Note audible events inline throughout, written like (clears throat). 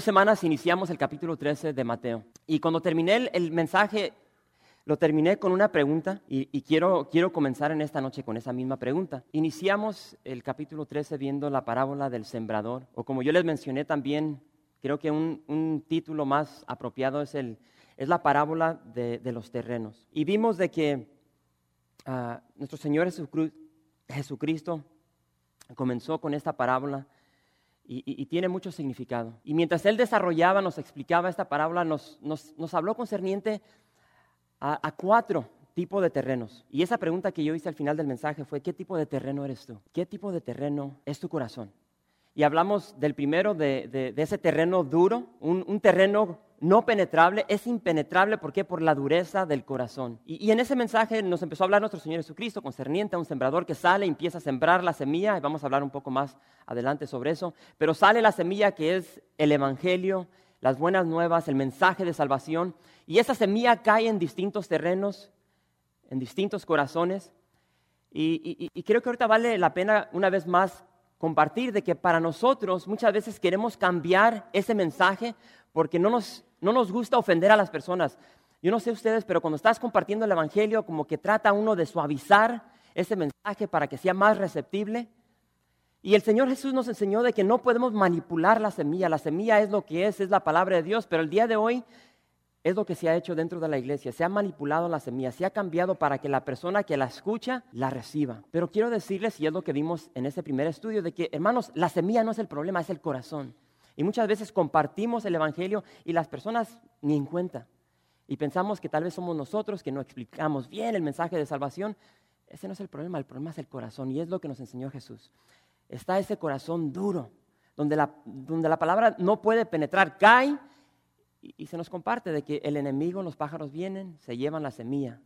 semanas iniciamos el capítulo 13 de Mateo. Y cuando terminé el, mensaje, lo terminé con una pregunta y, quiero, quiero comenzar en esta noche con esa misma pregunta. Iniciamos el capítulo 13 viendo la parábola del sembrador, o como yo les mencioné también, creo que un, título más apropiado es, el, es la parábola de, los terrenos. Y vimos de que ah, nuestro Señor Jesucristo comenzó con esta parábola y, tiene mucho significado. Y mientras él desarrollaba, nos explicaba esta parábola, nos, habló concerniente a, cuatro tipos de terrenos. Y esa pregunta que yo hice al final del mensaje fue, ¿qué tipo de terreno eres tú? ¿Qué tipo de terreno es tu corazón? Y hablamos del primero, de, ese terreno duro, un, terreno no penetrable, es impenetrable, ¿por qué? Por la dureza del corazón. Y, en ese mensaje nos empezó a hablar nuestro Señor Jesucristo concerniente a un sembrador que sale y empieza a sembrar la semilla, y vamos a hablar un poco más adelante sobre eso, pero sale la semilla que es el Evangelio, las buenas nuevas, el mensaje de salvación, y esa semilla cae en distintos terrenos, en distintos corazones, y, y creo que ahorita vale la pena una vez más compartir de que para nosotros muchas veces queremos cambiar ese mensaje porque no nos, no nos gusta ofender a las personas. Yo no sé ustedes, pero cuando estás compartiendo el Evangelio, como que trata uno de suavizar ese mensaje para que sea más receptible. Y el Señor Jesús nos enseñó de que no podemos manipular la semilla. La semilla es lo que es, es la palabra de Dios, pero el día de hoy es lo que se ha hecho dentro de la iglesia. Se ha manipulado la semilla, se ha cambiado para que la persona que la escucha la reciba. Pero quiero decirles, y es lo que vimos en ese primer estudio, de que, hermanos, la semilla no es el problema, es el corazón. Y muchas veces compartimos el Evangelio y las personas ni en cuenta. Y pensamos que tal vez somos nosotros que no explicamos bien el mensaje de salvación. Ese no es el problema, el problema es el corazón. Y es lo que nos enseñó Jesús. Está ese corazón duro, donde la, donde la palabra no puede penetrar, cae y, se nos comparte de que el enemigo, los pájaros vienen, se llevan la semilla.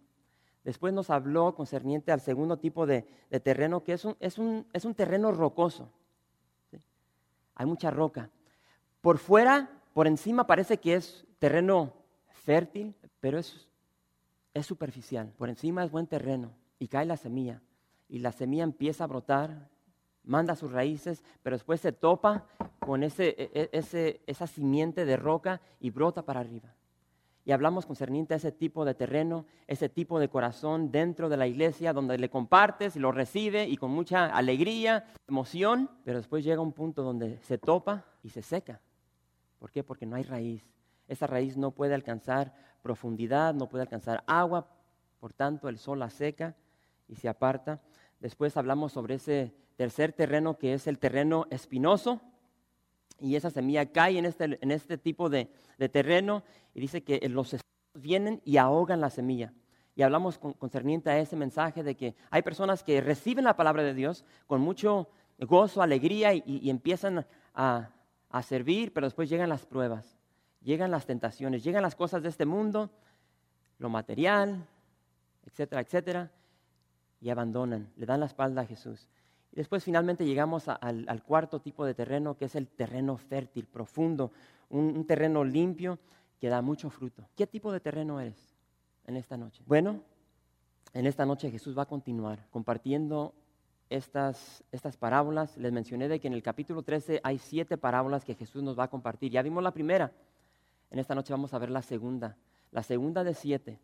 Después nos habló concerniente al segundo tipo de, terreno, que es un, es un, es un terreno rocoso. Hay mucha roca. Por fuera, por encima parece que es terreno fértil, pero es, es superficial. Por encima es buen terreno y cae la semilla. Y la semilla empieza a brotar, manda sus raíces, pero después se topa con ese, e, e, ese, esa simiente de roca y brota para arriba. Y hablamos concerniente a ese tipo de terreno, ese tipo de corazón dentro de la iglesia donde le compartes y lo recibe y con mucha alegría, emoción, pero después llega un punto donde se topa y se seca. ¿Por qué? Porque no hay raíz. Esa raíz no puede alcanzar profundidad, no puede alcanzar agua, por tanto el sol la seca y se aparta. Después hablamos sobre ese tercer terreno que es el terreno espinoso. Y esa semilla cae en este, en este tipo de, terreno y dice que los espinos vienen y ahogan la semilla. Y hablamos concerniente a ese mensaje de que hay personas que reciben la palabra de Dios con mucho gozo, alegría y, empiezan a, a servir, pero después llegan las pruebas, llegan las tentaciones, llegan las cosas de este mundo, lo material, etcétera, etcétera, y abandonan, le dan la espalda a Jesús. Y después finalmente llegamos al, cuarto tipo de terreno, que es el terreno fértil, profundo, un, terreno limpio que da mucho fruto. ¿Qué tipo de terreno eres en esta noche? Bueno, en esta noche Jesús va a continuar compartiendo estas, estas parábolas. Les mencioné de que en el capítulo 13 hay siete parábolas que Jesús nos va a compartir. Ya vimos la primera. En esta noche vamos a ver la segunda. La segunda de siete.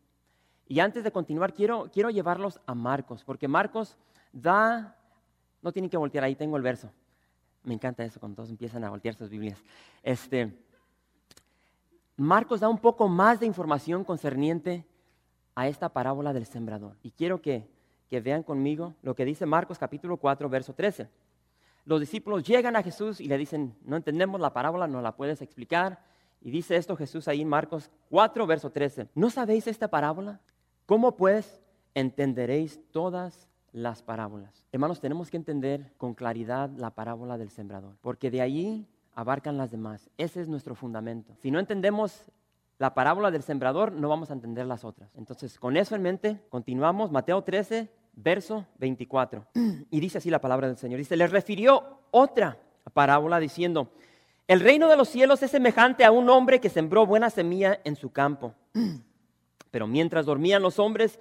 Y antes de continuar, quiero, quiero llevarlos a Marcos, porque Marcos da no tienen que voltear, ahí tengo el verso. Me encanta eso cuando todos empiezan a voltear sus Biblias. Este, Marcos da un poco más de información concerniente a esta parábola del sembrador. Y quiero que, que vean conmigo lo que dice Marcos capítulo 4, verso 13. Los discípulos llegan a Jesús y le dicen, no entendemos la parábola, no la puedes explicar. Y dice esto Jesús ahí en Marcos 4, verso 13. ¿No sabéis esta parábola? ¿Cómo pues entenderéis todas las parábolas. Hermanos, tenemos que entender con claridad la parábola del sembrador, porque de ahí abarcan las demás. Ese es nuestro fundamento. Si no entendemos la parábola del sembrador, no vamos a entender las otras. Entonces, con eso en mente, continuamos. Mateo 13, verso 24. Y dice así la palabra del Señor. Dice, les refirió otra parábola diciendo, el reino de los cielos es semejante a un hombre que sembró buena semilla en su campo. Pero mientras dormían los hombres,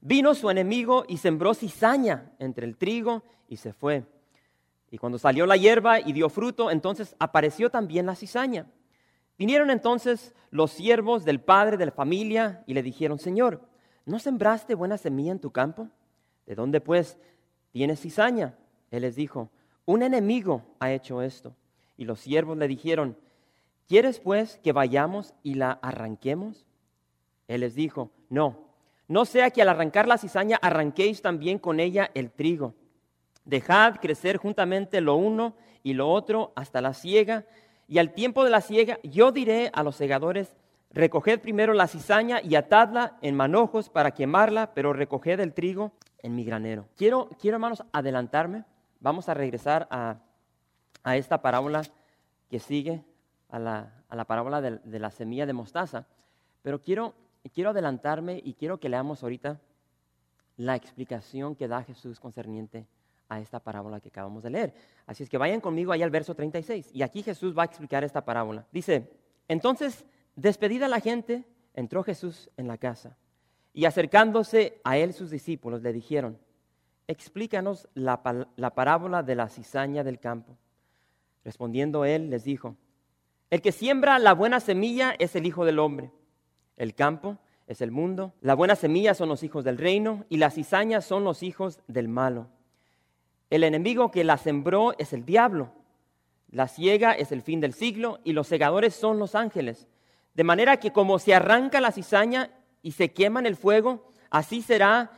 vino su enemigo y sembró cizaña entre el trigo y se fue. Y cuando salió la hierba y dio fruto, entonces apareció también la cizaña. Vinieron entonces los siervos del padre de la familia y le dijeron, Señor, ¿no sembraste buena semilla en tu campo? ¿De dónde pues tienes cizaña? Él les dijo, un enemigo ha hecho esto. Y los siervos le dijeron, ¿quieres pues que vayamos y la arranquemos? Él les dijo, no, no sea que al arrancar la cizaña arranquéis también con ella el trigo. Dejad crecer juntamente lo uno y lo otro hasta la siega, y al tiempo de la siega yo diré a los segadores, recoged primero la cizaña y atadla en manojos para quemarla, pero recoged el trigo en mi granero. Quiero, quiero hermanos, adelantarme. Vamos a regresar a, esta parábola que sigue, a la, parábola de, de, la semilla de mostaza. Pero quiero, quiero adelantarme y quiero que leamos ahorita la explicación que da Jesús concerniente a esta parábola que acabamos de leer. Así es que vayan conmigo ahí al verso 36. Y aquí Jesús va a explicar esta parábola. Dice, entonces, despedida la gente, entró Jesús en la casa. Y acercándose a él sus discípulos le dijeron, explícanos la, la parábola de la cizaña del campo. Respondiendo él les dijo, el que siembra la buena semilla es el Hijo del Hombre. El campo es el mundo, la buena semilla son los hijos del reino y las cizañas son los hijos del malo. El enemigo que la sembró es el diablo. La ciega es el fin del siglo y los segadores son los ángeles. De manera que como se arranca la cizaña y se quema en el fuego, así será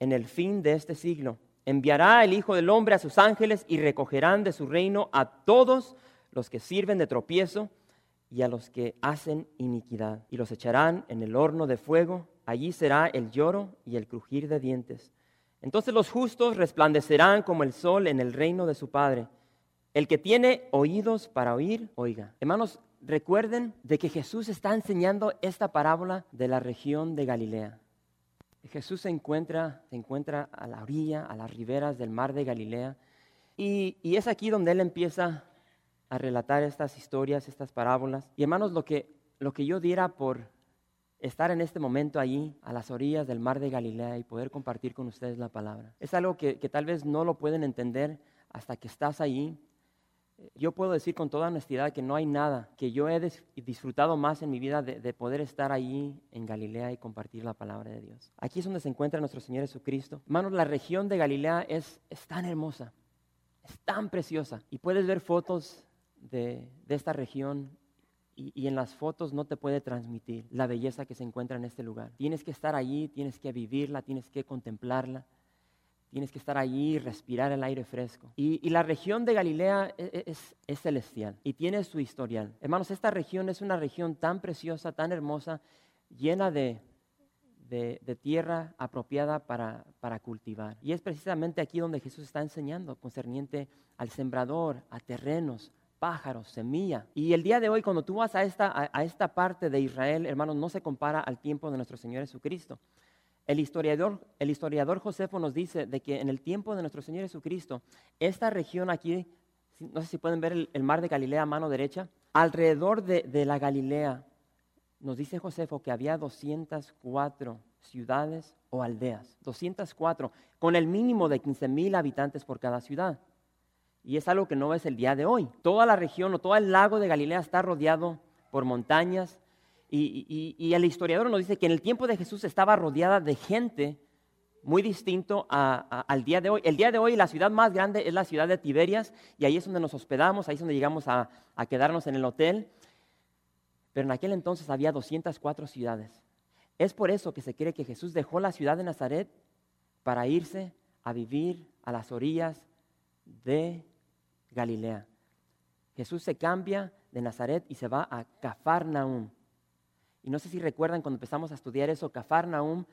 en el fin de este siglo. Enviará el Hijo del Hombre a sus ángeles y recogerán de su reino a todos los que sirven de tropiezo y a los que hacen iniquidad. Y los echarán en el horno de fuego. Allí será el lloro y el crujir de dientes. Entonces los justos resplandecerán como el sol en el reino de su Padre. El que tiene oídos para oír, oiga. Hermanos, recuerden de que Jesús está enseñando esta parábola de la región de Galilea. Jesús se encuentra, se encuentra a la orilla, a las riberas del mar de Galilea, y, y es aquí donde él empieza a relatar estas historias, estas parábolas. Y hermanos, lo que, lo que yo diera por estar en este momento allí, a las orillas del mar de Galilea y poder compartir con ustedes la palabra. Es algo que, tal vez no lo pueden entender hasta que estás allí. Yo puedo decir con toda honestidad que no hay nada que yo he disfrutado más en mi vida de, poder estar allí en Galilea y compartir la palabra de Dios. Aquí es donde se encuentra nuestro Señor Jesucristo. Hermanos, la región de Galilea es, es tan hermosa, es tan preciosa. Y puedes ver fotos de, de esta región y, en las fotos no te puede transmitir la belleza que se encuentra en este lugar. Tienes que estar allí, tienes que vivirla, tienes que contemplarla, tienes que estar allí y respirar el aire fresco. Y, la región de Galilea e, e, es, celestial y tiene su historial. Hermanos, esta región es una región tan preciosa, tan hermosa, llena de, tierra apropiada para, cultivar. Y es precisamente aquí donde Jesús está enseñando concerniente al sembrador, a terrenos, pájaros, semilla. Y el día de hoy, cuando tú vas a esta, a, esta parte de Israel, hermanos, no se compara al tiempo de nuestro Señor Jesucristo. El historiador, el historiador Josefo nos dice de que en el tiempo de nuestro Señor Jesucristo, esta región aquí, no sé si pueden ver el, mar de Galilea a mano derecha, alrededor de, de, la Galilea, nos dice Josefo que había 204 ciudades o aldeas, 204, con el mínimo de 15 mil habitantes por cada ciudad. Y es algo que no es el día de hoy. Toda la región o todo el lago de Galilea está rodeado por montañas. Y, el historiador nos dice que en el tiempo de Jesús estaba rodeada de gente muy distinto al día de hoy. El día de hoy la ciudad más grande es la ciudad de Tiberias y ahí es donde nos hospedamos, ahí es donde llegamos a, a quedarnos en el hotel. Pero en aquel entonces había 204 ciudades. Es por eso que se cree que Jesús dejó la ciudad de Nazaret para irse a vivir a las orillas de Galilea. Jesús se cambia de Nazaret y se va a Cafarnaum. Y no sé si recuerdan cuando empezamos a estudiar eso, Cafarnaum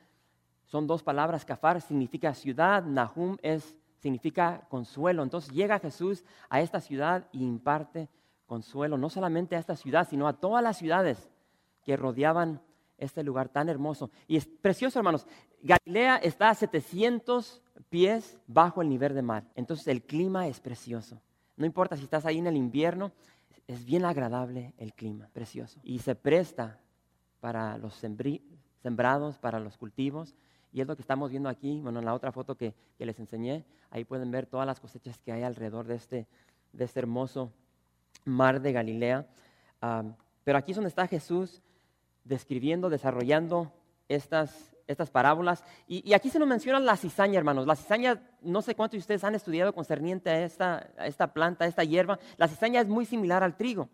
son dos palabras. Cafar significa ciudad, Nahum es, significa consuelo. Entonces llega Jesús a esta ciudad y imparte consuelo, no solamente a esta ciudad, sino a todas las ciudades que rodeaban este lugar tan hermoso. Y es precioso, hermanos. Galilea está a 700 pies bajo el nivel de mar. Entonces el clima es precioso. No importa si estás ahí en el invierno, es bien agradable el clima, precioso. Y se presta para los sembrados, para los cultivos. Y es lo que estamos viendo aquí, bueno, en la otra foto que, les enseñé, ahí pueden ver todas las cosechas que hay alrededor de este, de este hermoso mar de Galilea. Ah, pero aquí es donde está Jesús describiendo, desarrollando estas, estas parábolas. Y, aquí se nos menciona la cizaña, hermanos. La cizaña, no sé cuántos de ustedes han estudiado concerniente a esta, esta planta, a esta hierba. La cizaña es muy similar al trigo.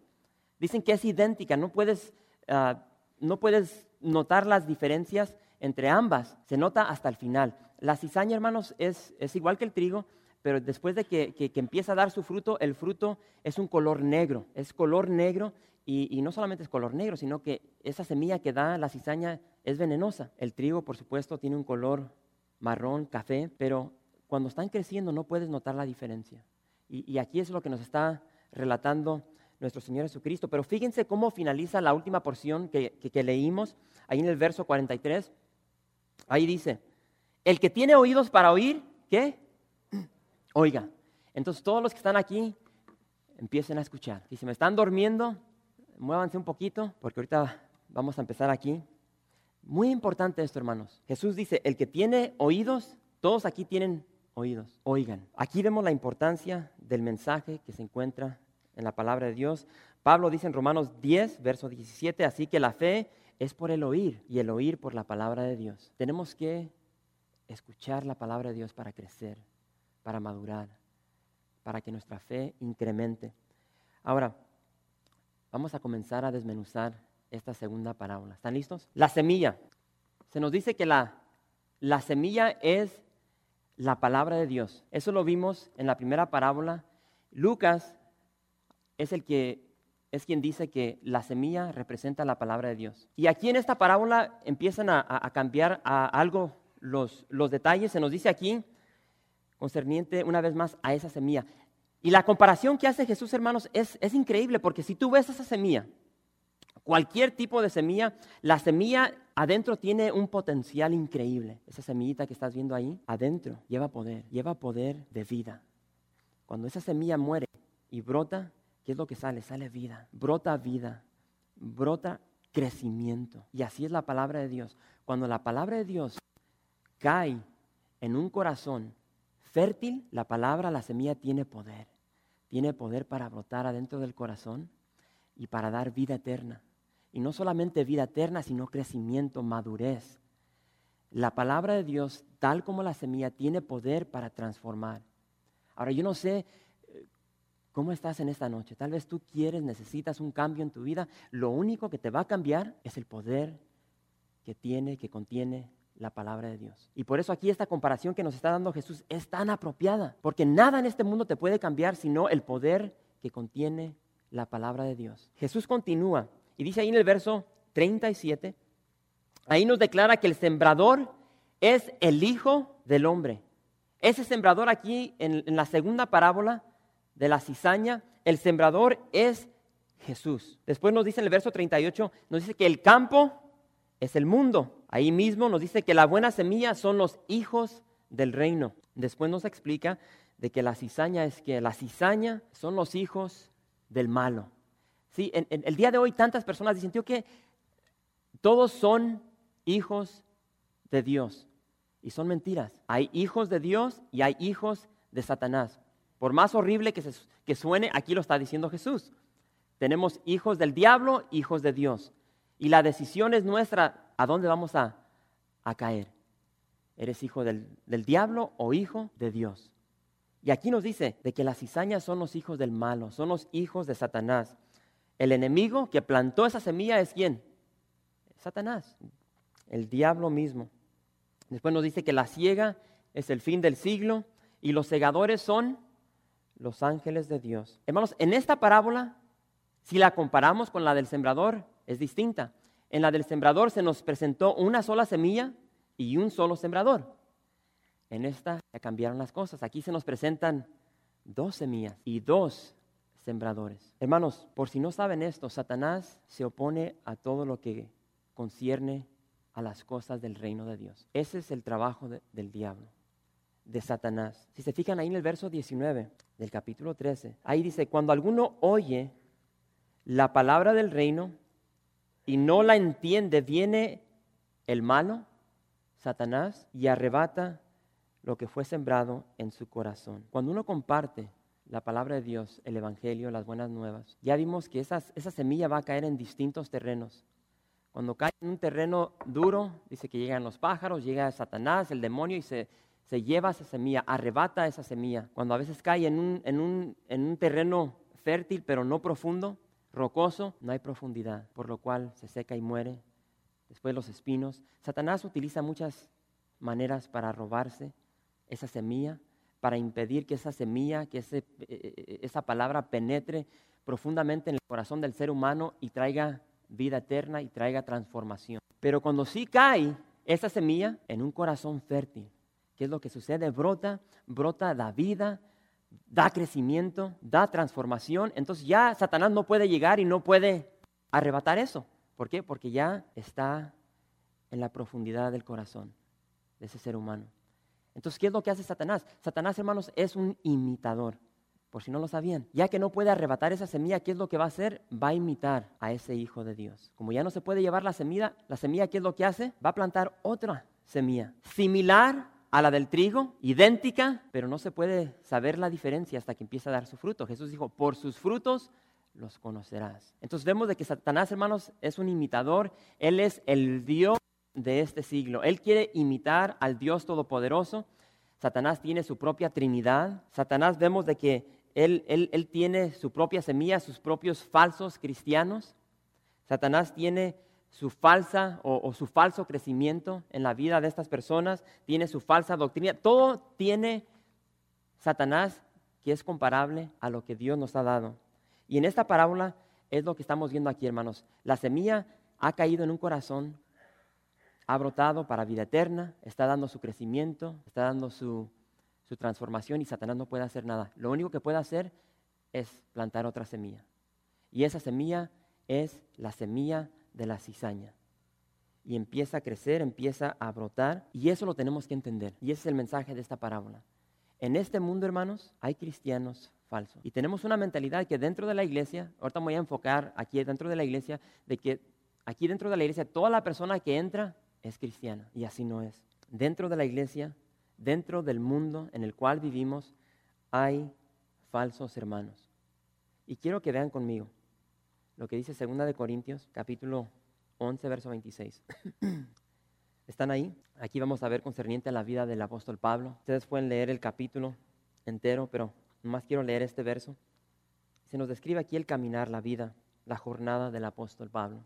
Dicen que es idéntica, no puedes, ah, no puedes notar las diferencias entre ambas. Se nota hasta el final. La cizaña, hermanos, es, es igual que el trigo, pero después de que, que, que, empieza a dar su fruto, el fruto es un color negro, es color negro y, no solamente es color negro, sino que esa semilla que da la cizaña es venenosa. El trigo, por supuesto, tiene un color marrón, café, pero cuando están creciendo no puedes notar la diferencia. Y, aquí es lo que nos está relatando nuestro Señor Jesucristo. Pero fíjense cómo finaliza la última porción que, leímos, ahí en el verso 43. Ahí dice, el que tiene oídos para oír, ¿qué? (clears throat) Oiga. Entonces todos los que están aquí empiecen a escuchar. Si me están durmiendo, muévanse un poquito, porque ahorita vamos a empezar aquí. Muy importante esto, hermanos. Jesús dice, el que tiene oídos, todos aquí tienen oídos, oigan. Aquí vemos la importancia del mensaje que se encuentra en la palabra de Dios. Pablo dice en Romanos 10, verso 17, así que la fe es por el oír y el oír por la palabra de Dios. Tenemos que escuchar la palabra de Dios para crecer, para madurar, para que nuestra fe incremente. Ahora, Vamos a comenzar a desmenuzar esta segunda parábola. ¿Están listos? La semilla. Se nos dice que la, la semilla es la palabra de Dios. Eso lo vimos en la primera parábola. Lucas es el que es quien dice que la semilla representa la palabra de Dios. Y aquí en esta parábola empiezan a, cambiar a algo los, los detalles. Se nos dice aquí, concerniente una vez más a esa semilla. Y la comparación que hace Jesús, hermanos, es, increíble porque si tú ves esa semilla, cualquier tipo de semilla, la semilla adentro tiene un potencial increíble. Esa semillita que estás viendo ahí, adentro, lleva poder, lleva poder de vida. Cuando esa semilla muere y brota, ¿qué es lo que sale? Sale vida, brota vida, brota crecimiento. Y así es la palabra de Dios. Cuando la palabra de Dios cae en un corazón fértil, la palabra, la semilla tiene poder. Tiene poder para brotar adentro del corazón y para dar vida eterna. Y no solamente vida eterna, sino crecimiento, madurez. La palabra de Dios, tal como la semilla, tiene poder para transformar. Ahora, yo no sé eh, cómo estás en esta noche. Tal vez tú quieres, necesitas un cambio en tu vida. Lo único que te va a cambiar es el poder que tiene, que contiene la palabra de Dios. Y por eso aquí esta comparación que nos está dando Jesús es tan apropiada, porque nada en este mundo te puede cambiar sino el poder que contiene la palabra de Dios. Jesús continúa y dice ahí en el verso 37, ahí nos declara que el sembrador es el Hijo del Hombre. Ese sembrador aquí en, en la segunda parábola de la cizaña, el sembrador es Jesús. Después nos dice en el verso 38, nos dice que el campo es el mundo. Ahí mismo nos dice que la buena semilla son los hijos del reino. Después nos explica de que la cizaña es que la cizaña son los hijos del malo. Sí, en, el día de hoy tantas personas dicen, que todos son hijos de Dios. Y son mentiras. Hay hijos de Dios y hay hijos de Satanás. Por más horrible que, que suene, aquí lo está diciendo Jesús. Tenemos hijos del diablo, hijos de Dios. Y la decisión es nuestra, ¿a dónde vamos a, caer? ¿Eres hijo del, del, diablo o hijo de Dios? Y aquí nos dice de que las cizañas son los hijos del malo, son los hijos de Satanás. El enemigo que plantó esa semilla es quién? Satanás, el diablo mismo. Después nos dice que la ciega es el fin del siglo y los segadores son los ángeles de Dios. Hermanos, en esta parábola, si la comparamos con la del sembrador, es distinta. En la del sembrador se nos presentó una sola semilla y un solo sembrador. En esta cambiaron las cosas. Aquí se nos presentan dos semillas y dos sembradores. Hermanos, por si no saben esto, Satanás se opone a todo lo que concierne a las cosas del reino de Dios. Ese es el trabajo del diablo, de Satanás. Si se fijan ahí en el verso 19 del capítulo 13, ahí dice, cuando alguno oye la palabra del reino y no la entiende, viene el malo, Satanás, y arrebata lo que fue sembrado en su corazón. Cuando uno comparte la palabra de Dios, el Evangelio, las buenas nuevas, ya vimos que esa semilla va a caer en distintos terrenos. Cuando cae en un terreno duro, dice que llegan los pájaros, llega Satanás, el demonio, y se, se lleva esa semilla, arrebata esa semilla. Cuando a veces cae en un, en un, en un terreno fértil, pero no profundo, rocoso, no hay profundidad, por lo cual se seca y muere. Después los espinos. Satanás utiliza muchas maneras para robarse esa semilla, para impedir que esa semilla, que ese, eh, eh, esa palabra penetre profundamente en el corazón del ser humano y traiga vida eterna y traiga transformación. Pero cuando sí cae esa semilla en un corazón fértil, ¿qué es lo que sucede? Brota, brota, da vida, da crecimiento, da transformación. Entonces ya Satanás no puede llegar y no puede arrebatar eso. ¿Por qué? Porque ya está en la profundidad del corazón de ese ser humano. Entonces, ¿qué es lo que hace Satanás? Satanás, hermanos, es un imitador, por si no lo sabían. Ya que no puede arrebatar esa semilla, ¿qué es lo que va a hacer? Va a imitar a ese hijo de Dios. Como ya no se puede llevar la semilla, la semilla, ¿qué es lo que hace? Va a plantar otra semilla, similar a la del trigo, idéntica, pero no se puede saber la diferencia hasta que empieza a dar su fruto. Jesús dijo, por sus frutos los conocerás. Entonces vemos de que Satanás, hermanos, es un imitador, él es el Dios de este siglo. Él quiere imitar al Dios Todopoderoso. Satanás tiene su propia Trinidad. Satanás vemos de que él, él tiene su propia semilla, sus propios falsos cristianos. Satanás tiene su falsa o, su falso crecimiento en la vida de estas personas, tiene su falsa doctrina, todo tiene Satanás que es comparable a lo que Dios nos ha dado. Y en esta parábola es lo que estamos viendo aquí, hermanos. La semilla ha caído en un corazón, ha brotado para vida eterna, está dando su crecimiento, está dando su, su transformación y Satanás no puede hacer nada. Lo único que puede hacer es plantar otra semilla. Y esa semilla es la semilla de la cizaña. Y empieza a crecer, empieza a brotar. Y eso lo tenemos que entender. Y ese es el mensaje de esta parábola. En este mundo, hermanos, hay cristianos falsos. Y tenemos una mentalidad que dentro de la iglesia, ahorita me voy a enfocar aquí dentro de la iglesia, de que aquí dentro de la iglesia toda la persona que entra es cristiana. Y así no es. Dentro de la iglesia, dentro del mundo en el cual vivimos, hay falsos hermanos. Y quiero que vean conmigo lo que dice 2 de Corintios, capítulo 11, verso 26. (clears throat) ¿Están ahí? Aquí vamos a ver concerniente a la vida del apóstol Pablo. Ustedes pueden leer el capítulo entero, pero más quiero leer este verso. Se nos describe aquí el caminar, la vida, la jornada del apóstol Pablo.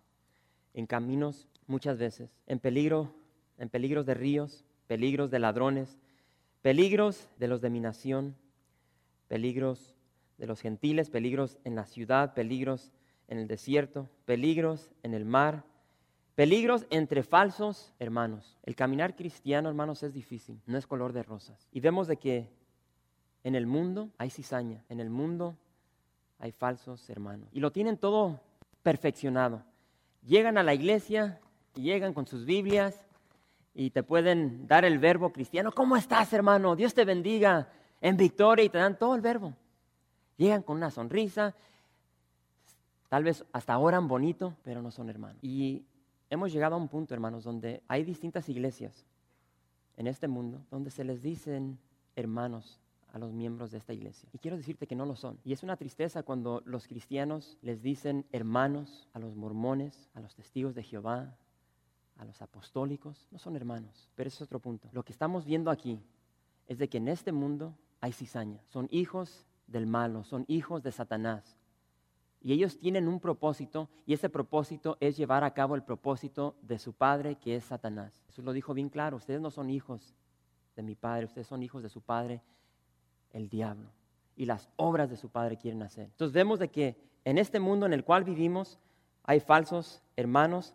En caminos muchas veces, en peligro, en peligros de ríos, peligros de ladrones, peligros de los de mi nación, peligros de los gentiles, peligros en la ciudad, peligros en el desierto, peligros en el mar, peligros entre falsos hermanos. El caminar cristiano, hermanos, es difícil, no es color de rosas. Y vemos de que en el mundo hay cizaña, en el mundo hay falsos hermanos. Y lo tienen todo perfeccionado. Llegan a la iglesia, llegan con sus Biblias y te pueden dar el verbo cristiano. ¿Cómo estás, hermano? Dios te bendiga en victoria y te dan todo el verbo. Llegan con una sonrisa, Tal vez hasta oran bonito, pero no son hermanos. Y hemos llegado a un punto, hermanos, donde hay distintas iglesias en este mundo donde se les dicen hermanos a los miembros de esta iglesia. Y quiero decirte que no lo son. Y es una tristeza cuando los cristianos les dicen hermanos a los mormones, a los testigos de Jehová, a los apostólicos. No son hermanos. Pero ese es otro punto. Lo que estamos viendo aquí es de que en este mundo hay cizaña. Son hijos del malo, son hijos de Satanás. Y ellos tienen un propósito y ese propósito es llevar a cabo el propósito de su padre que es Satanás. Jesús lo dijo bien claro, ustedes no son hijos de mi padre, ustedes son hijos de su padre, el diablo. Y las obras de su padre quieren hacer. Entonces vemos de que en este mundo en el cual vivimos hay falsos hermanos,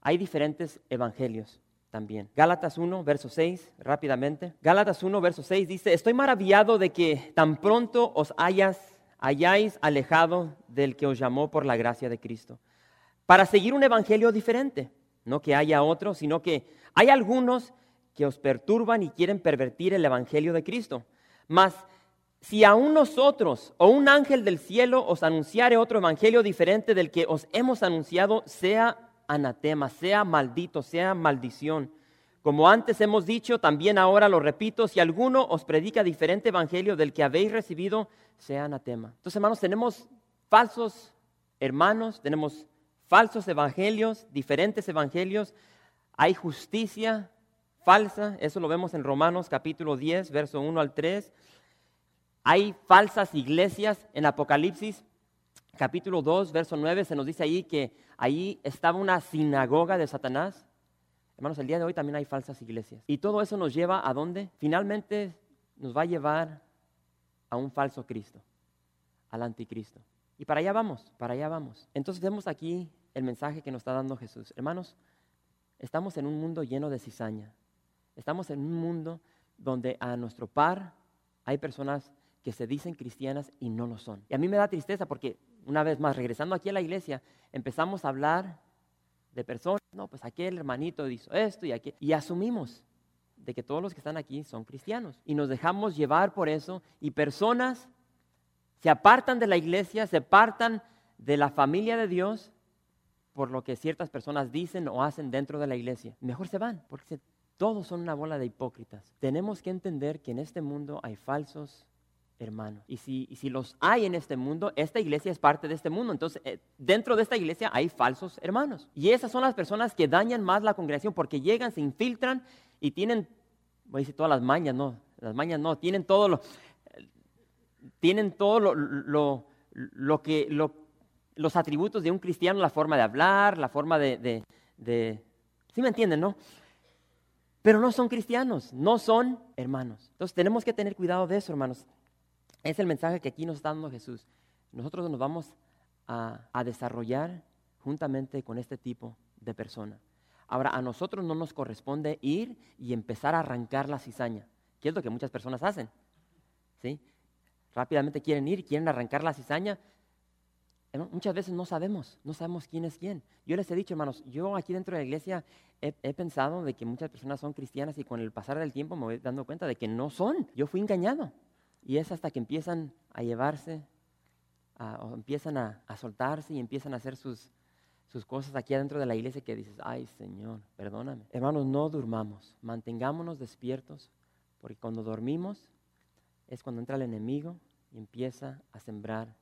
hay diferentes evangelios también. Gálatas 1, verso 6, rápidamente. Gálatas 1, verso 6 dice, estoy maravillado de que tan pronto os hayas hayáis alejado del que os llamó por la gracia de Cristo, para seguir un evangelio diferente. No que haya otro, sino que hay algunos que os perturban y quieren pervertir el evangelio de Cristo. Mas si aún nosotros o un ángel del cielo os anunciare otro evangelio diferente del que os hemos anunciado, sea anatema, sea maldito, sea maldición. Como antes hemos dicho, también ahora lo repito, si alguno os predica diferente evangelio del que habéis recibido, sea anatema. Entonces, hermanos, tenemos falsos hermanos, tenemos falsos evangelios, diferentes evangelios. Hay justicia falsa, eso lo vemos en Romanos capítulo 10, verso 1 al 3. Hay falsas iglesias en Apocalipsis capítulo 2, verso 9, se nos dice ahí que ahí estaba una sinagoga de Satanás. Hermanos, el día de hoy también hay falsas iglesias. Y todo eso nos lleva a dónde? Finalmente nos va a llevar a un falso Cristo, al anticristo. Y para allá vamos, para allá vamos. Entonces vemos aquí el mensaje que nos está dando Jesús. Hermanos, estamos en un mundo lleno de cizaña. Estamos en un mundo donde a nuestro par hay personas que se dicen cristianas y no lo son. Y a mí me da tristeza porque, una vez más, regresando aquí a la iglesia, empezamos a hablar de personas, no, pues aquel hermanito hizo esto y aquel, y asumimos de que todos los que están aquí son cristianos. Y nos dejamos llevar por eso y personas se apartan de la iglesia, se apartan de la familia de Dios por lo que ciertas personas dicen o hacen dentro de la iglesia. Mejor se van, porque todos son una bola de hipócritas. Tenemos que entender que en este mundo hay falsos hermano. Y si, si, los hay en este mundo, esta iglesia es parte de este mundo. Entonces, eh, dentro de esta iglesia hay falsos hermanos. Y esas son las personas que dañan más la congregación porque llegan, se infiltran y tienen, voy a decir todas las mañas, no, las mañas no, tienen todo lo, tienen todo lo, lo, que, los atributos de un cristiano, la forma de hablar, la forma de, de, de ¿sí me entienden, no? Pero no son cristianos, no son hermanos. Entonces tenemos que tener cuidado de eso, hermanos. Es el mensaje que aquí nos está dando Jesús. Nosotros nos vamos a, desarrollar juntamente con este tipo de persona. Ahora, a nosotros no nos corresponde ir y empezar a arrancar la cizaña, que es lo que muchas personas hacen. ¿sí? Rápidamente quieren ir, quieren arrancar la cizaña. Muchas veces no sabemos, no sabemos quién es quién. Yo les he dicho, hermanos, yo aquí dentro de la iglesia he, he, pensado de que muchas personas son cristianas y con el pasar del tiempo me voy dando cuenta de que no son. Yo fui engañado. Y es hasta que empiezan a llevarse, o empiezan a, soltarse y empiezan a hacer sus, sus cosas aquí adentro de la iglesia que dices, ay Señor, perdóname. Hermanos, no durmamos, mantengámonos despiertos, porque cuando dormimos es cuando entra el enemigo y empieza a sembrar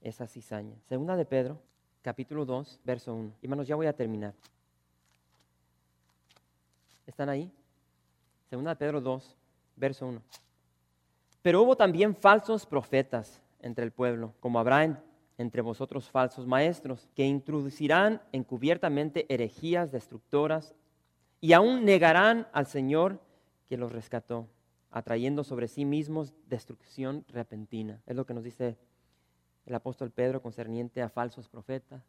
esa cizaña. Segunda de Pedro, capítulo 2, verso 1. Hermanos, ya voy a terminar. ¿Están ahí? Segunda de Pedro 2, verso 1. Pero hubo también falsos profetas entre el pueblo, como habrá entre vosotros falsos maestros, que introducirán encubiertamente herejías destructoras y aún negarán al Señor que los rescató, atrayendo sobre sí mismos destrucción repentina. Es lo que nos dice el apóstol Pedro concerniente a falsos profetas,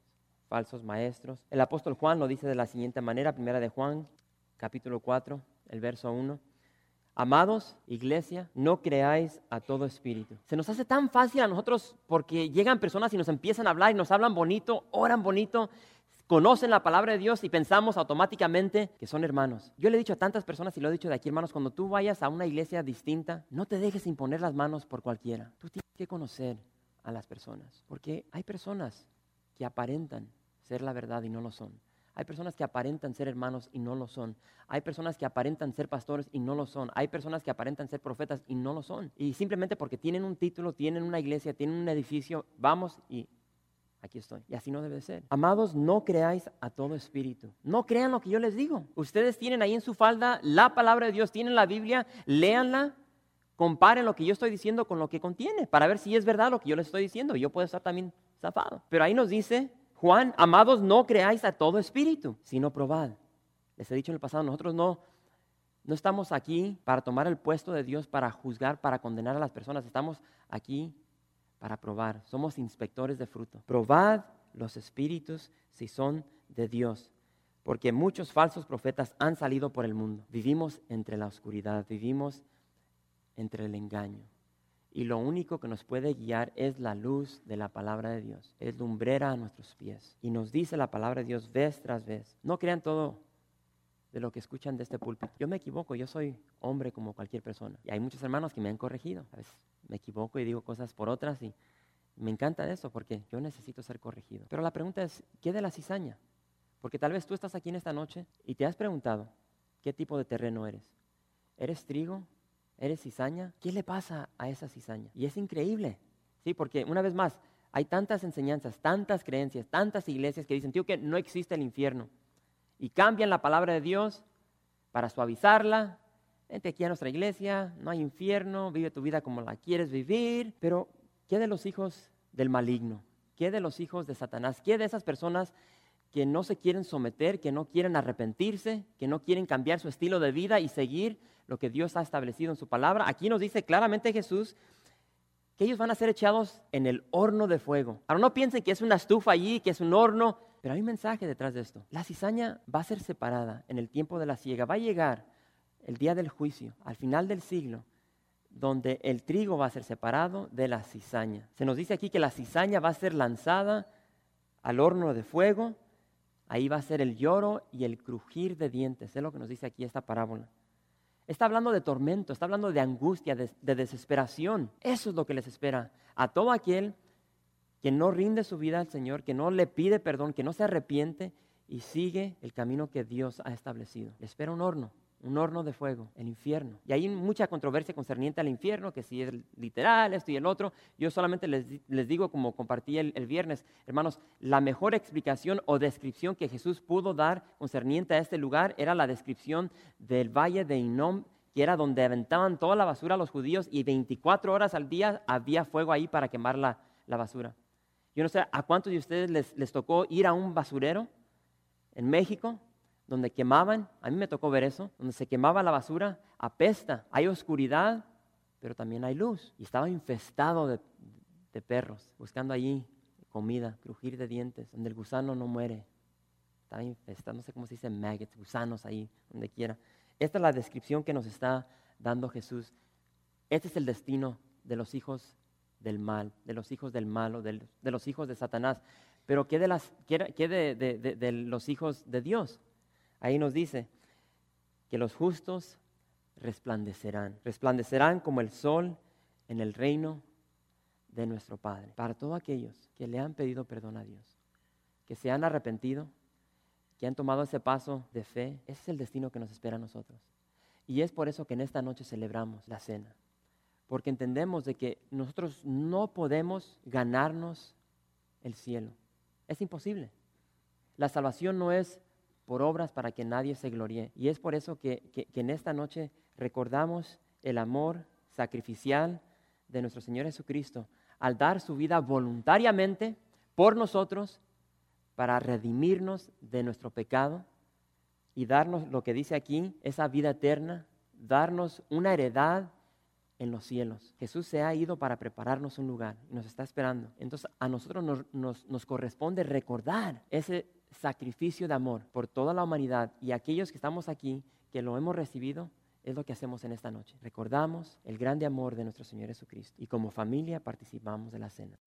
falsos maestros. El apóstol Juan lo dice de la siguiente manera, primera de Juan, capítulo 4, el verso 1. Amados, iglesia, no creáis a todo espíritu. Se nos hace tan fácil a nosotros porque llegan personas y nos empiezan a hablar y nos hablan bonito, oran bonito, conocen la palabra de Dios y pensamos automáticamente que son hermanos. Yo le he dicho a tantas personas y lo he dicho de aquí, hermanos, cuando tú vayas a una iglesia distinta, no te dejes imponer las manos por cualquiera. Tú tienes que conocer a las personas, porque hay personas que aparentan ser la verdad y no lo son. Hay personas que aparentan ser hermanos y no lo son. Hay personas que aparentan ser pastores y no lo son. Hay personas que aparentan ser profetas y no lo son. Y simplemente porque tienen un título, tienen una iglesia, tienen un edificio, vamos y aquí estoy. Y así no debe ser. Amados, no creáis a todo espíritu. No crean lo que yo les digo. Ustedes tienen ahí en su falda la palabra de Dios, tienen la Biblia, léanla, comparen lo que yo estoy diciendo con lo que contiene, para ver si es verdad lo que yo les estoy diciendo. Yo puedo estar también zafado. Pero ahí nos dice Juan, amados, no creáis a todo espíritu, sino probad. Les he dicho en el pasado, nosotros no, no estamos aquí para tomar el puesto de Dios, para juzgar, para condenar a las personas. Estamos aquí para probar. Somos inspectores de fruto. Probad los espíritus si son de Dios. Porque muchos falsos profetas han salido por el mundo. Vivimos entre la oscuridad, vivimos entre el engaño. y lo único que nos puede guiar es la luz de la palabra de Dios. Es lumbrera a nuestros pies. Y nos dice la palabra de Dios vez tras vez. No crean todo de lo que escuchan de este púlpito. Yo me equivoco, yo soy hombre como cualquier persona. Y hay muchos hermanos que me han corregido. A veces me equivoco y digo cosas por otras y me encanta eso porque yo necesito ser corregido. Pero la pregunta es, ¿qué de la cizaña? Porque tal vez tú estás aquí en esta noche y te has preguntado, ¿qué tipo de terreno eres? ¿Eres trigo? ¿Eres cizaña? ¿Qué le pasa a esa cizaña? Y es increíble, ¿sí? Porque una vez más, hay tantas enseñanzas, tantas creencias, tantas iglesias que dicen, tío, que no existe el infierno. Y cambian la palabra de Dios para suavizarla. Vente aquí a nuestra iglesia, no hay infierno, vive tu vida como la quieres vivir. Pero, ¿qué de los hijos del maligno? ¿Qué de los hijos de Satanás? ¿Qué de esas personas que no se quieren someter, que no quieren arrepentirse, que no quieren cambiar su estilo de vida y seguir lo que Dios ha establecido en su palabra. Aquí nos dice claramente Jesús que ellos van a ser echados en el horno de fuego. Ahora no piensen que es una estufa allí, que es un horno, pero hay un mensaje detrás de esto. La cizaña va a ser separada en el tiempo de la siega. Va a llegar el día del juicio, al final del siglo, donde el trigo va a ser separado de la cizaña. Se nos dice aquí que la cizaña va a ser lanzada al horno de fuego Ahí va a ser el lloro y el crujir de dientes. Es lo que nos dice aquí esta parábola. Está hablando de tormento, está hablando de angustia, de, desesperación. Eso es lo que les espera a todo aquel que no rinde su vida al Señor, que no le pide perdón, que no se arrepiente y sigue el camino que Dios ha establecido. Le espera un horno un horno de fuego, el infierno. Y hay mucha controversia concerniente al infierno, que si es literal, esto y el otro. Yo solamente les, digo, como compartí el, viernes, hermanos, la mejor explicación o descripción que Jesús pudo dar concerniente a este lugar era la descripción del valle de Inom, que era donde aventaban toda la basura a los judíos y 24 horas al día había fuego ahí para quemar la, basura. Yo no sé a cuántos de ustedes les, les tocó ir a un basurero en México donde quemaban, a mí me tocó ver eso, donde se quemaba la basura, apesta, hay oscuridad, pero también hay luz. Y estaba infestado de, perros, buscando allí comida, crujir de dientes, donde el gusano no muere. Estaba infestado, no sé cómo se dice maggots, gusanos ahí, donde quiera. Esta es la descripción que nos está dando Jesús. Este es el destino de los hijos del mal, de los hijos del malo, de, los hijos de Satanás. Pero ¿qué de, las, qué de los hijos de Dios? Ahí nos dice que los justos resplandecerán, resplandecerán como el sol en el reino de nuestro Padre. Para todos aquellos que le han pedido perdón a Dios, que se han arrepentido, que han tomado ese paso de fe, ese es el destino que nos espera a nosotros. Y es por eso que en esta noche celebramos la cena, porque entendemos de que nosotros no podemos ganarnos el cielo. Es imposible. La salvación no es por obras para que nadie se gloríe. Y es por eso que, en esta noche recordamos el amor sacrificial de nuestro Señor Jesucristo al dar su vida voluntariamente por nosotros para redimirnos de nuestro pecado y darnos lo que dice aquí, esa vida eterna, darnos una heredad en los cielos. Jesús se ha ido para prepararnos un lugar y nos está esperando. Entonces a nosotros nos, nos corresponde recordar ese sacrificio de amor por toda la humanidad y aquellos que estamos aquí, que lo hemos recibido, es lo que hacemos en esta noche. Recordamos el grande amor de nuestro Señor Jesucristo y como familia participamos de la cena.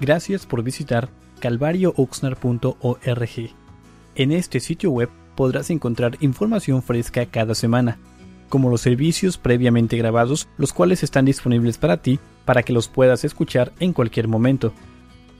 Gracias por visitar calvariooxnar.org. En este sitio web podrás encontrar información fresca cada semana, como los servicios previamente grabados, los cuales están disponibles para ti para que los puedas escuchar en cualquier momento.